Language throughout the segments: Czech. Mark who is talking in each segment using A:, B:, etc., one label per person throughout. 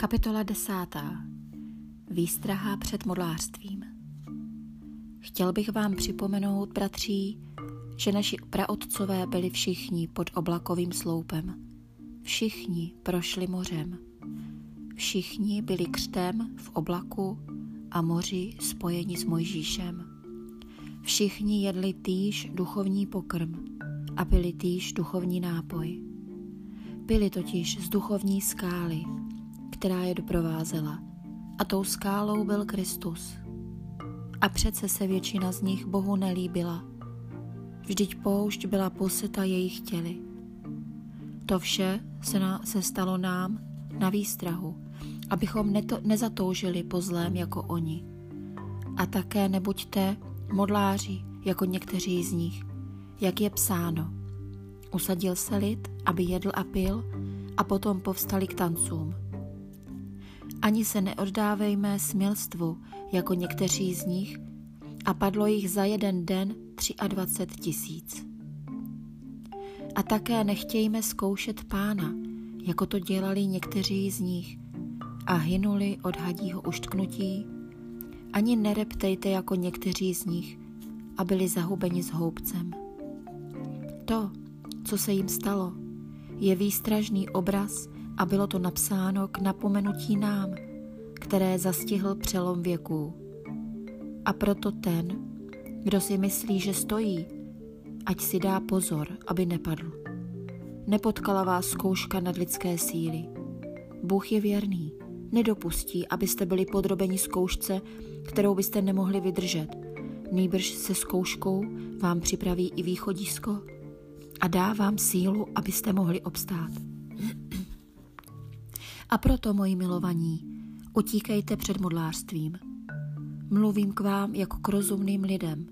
A: Kapitola desátá. Výstraha před modlářstvím. Chtěl bych vám připomenout, bratří, že naši praotcové byli všichni pod oblakovým sloupem. Všichni prošli mořem. Všichni byli křtem v oblaku a moři spojeni s Mojžíšem. Všichni jedli týž duchovní pokrm a byli týž duchovní nápoj. Byli totiž z duchovní skály, která je doprovázela, a tou skálou byl Kristus. A přece se většina z nich Bohu nelíbila. Vždyť poušť byla poseta jejich těly. To vše se, na, se stalo nám na výstrahu, abychom neto, nezatoužili po zlém jako oni. A také nebuďte modláři jako někteří z nich, jak je psáno. Usadil se lid, aby jedl a pil, a potom povstali k tancům. Ani se neoddávejme smilstvu, jako někteří z nich, a padlo jich za jeden den 23 tisíc. A také nechtějme zkoušet pána, jako to dělali někteří z nich, a hynuli od hadího uštknutí, ani nereptejte jako někteří z nich a byli zahubeni s houbcem. To, co se jim stalo, je výstražný obraz a bylo to napsáno k napomenutí nám, které zastihl přelom věků. A proto ten, kdo si myslí, že stojí, ať si dá pozor, aby nepadl. Nepotkala vás zkouška nad lidské síly. Bůh je věrný, nedopustí, abyste byli podrobeni zkoušce, kterou byste nemohli vydržet. Nýbrž se zkouškou vám připraví i východisko a dá vám sílu, abyste mohli obstát. A proto, moji milovaní, utíkejte před modlářstvím. Mluvím k vám jako k rozumným lidem.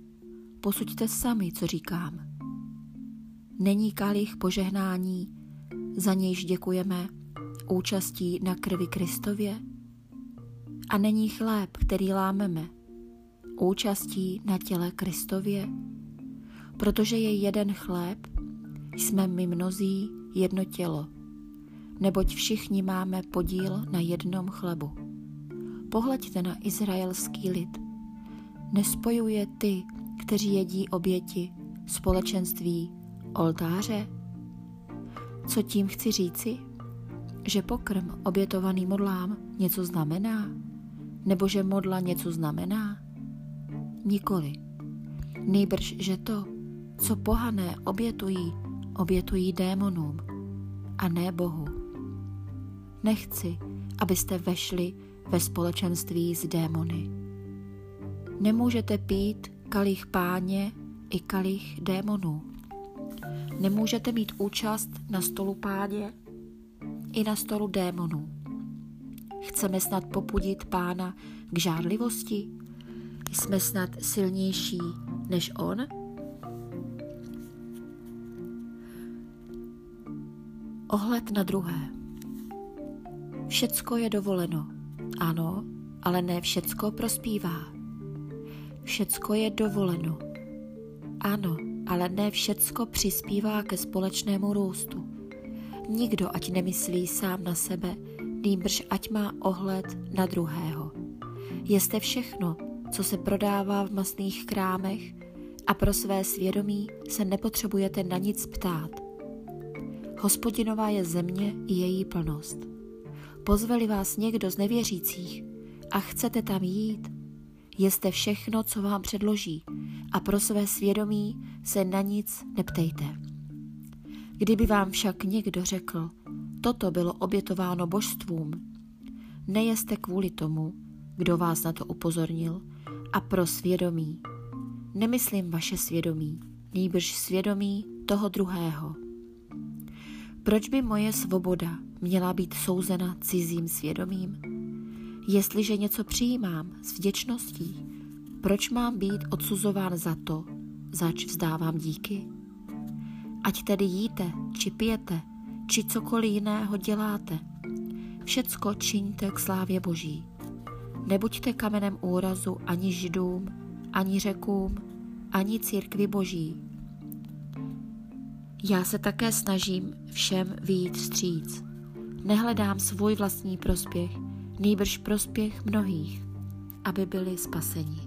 A: Posuďte sami, co říkám. Není kalich požehnání, za nějž děkujeme, účastí na krvi Kristově? A není chléb, který lámeme, účastí na těle Kristově? Protože je jeden chléb, jsme my mnozí jedno tělo, neboť všichni máme podíl na jednom chlebu. Pohleďte na izraelský lid. Nespojuje ty, kteří jedí oběti, společenství, oltáře? Co tím chci říci? Že pokrm obětovaný modlám něco znamená? Nebo že modla něco znamená? Nikoli. Nejbrž, že to, co pohané obětují, obětují démonům a ne Bohu. Nechci, abyste vešli ve společenství s démony. Nemůžete pít kalich páně i kalich démonů. Nemůžete mít účast na stolu páně i na stolu démonů. Chceme snad popudit pána k žádlivosti? Jsme snad silnější než on? Ohled na druhé. Všecko je dovoleno. Ano, ale ne všecko prospívá. Všecko je dovoleno. Ano, ale ne všecko přispívá ke společnému růstu. Nikdo ať nemyslí sám na sebe, nýbrž ať má ohled na druhého. Jeste všechno, co se prodává v masných krámech a pro své svědomí se nepotřebujete na nic ptát Hospodinová je země i její plnost. Pozveli vás někdo z nevěřících a chcete tam jít, jeste všechno, co vám předloží a pro své svědomí se na nic neptejte. Kdyby vám však někdo řekl, toto bylo obětováno božstvům, nejeste kvůli tomu, kdo vás na to upozornil, a pro svědomí. Nemyslím vaše svědomí, nýbrž svědomí toho druhého. Proč by moje svoboda měla být souzena cizím svědomím? Jestliže něco přijímám s vděčností, proč mám být odsuzován za to, zač vzdávám díky? Ať tedy jíte, či pijete, či cokoliv jiného děláte, všecko čiňte k slávě Boží. Nebuďte kamenem úrazu ani židům, ani řekům, ani církvi Boží, já se také snažím všem výjít vstříc. Nehledám svůj vlastní prospěch, nýbrž prospěch mnohých, aby byli spaseni.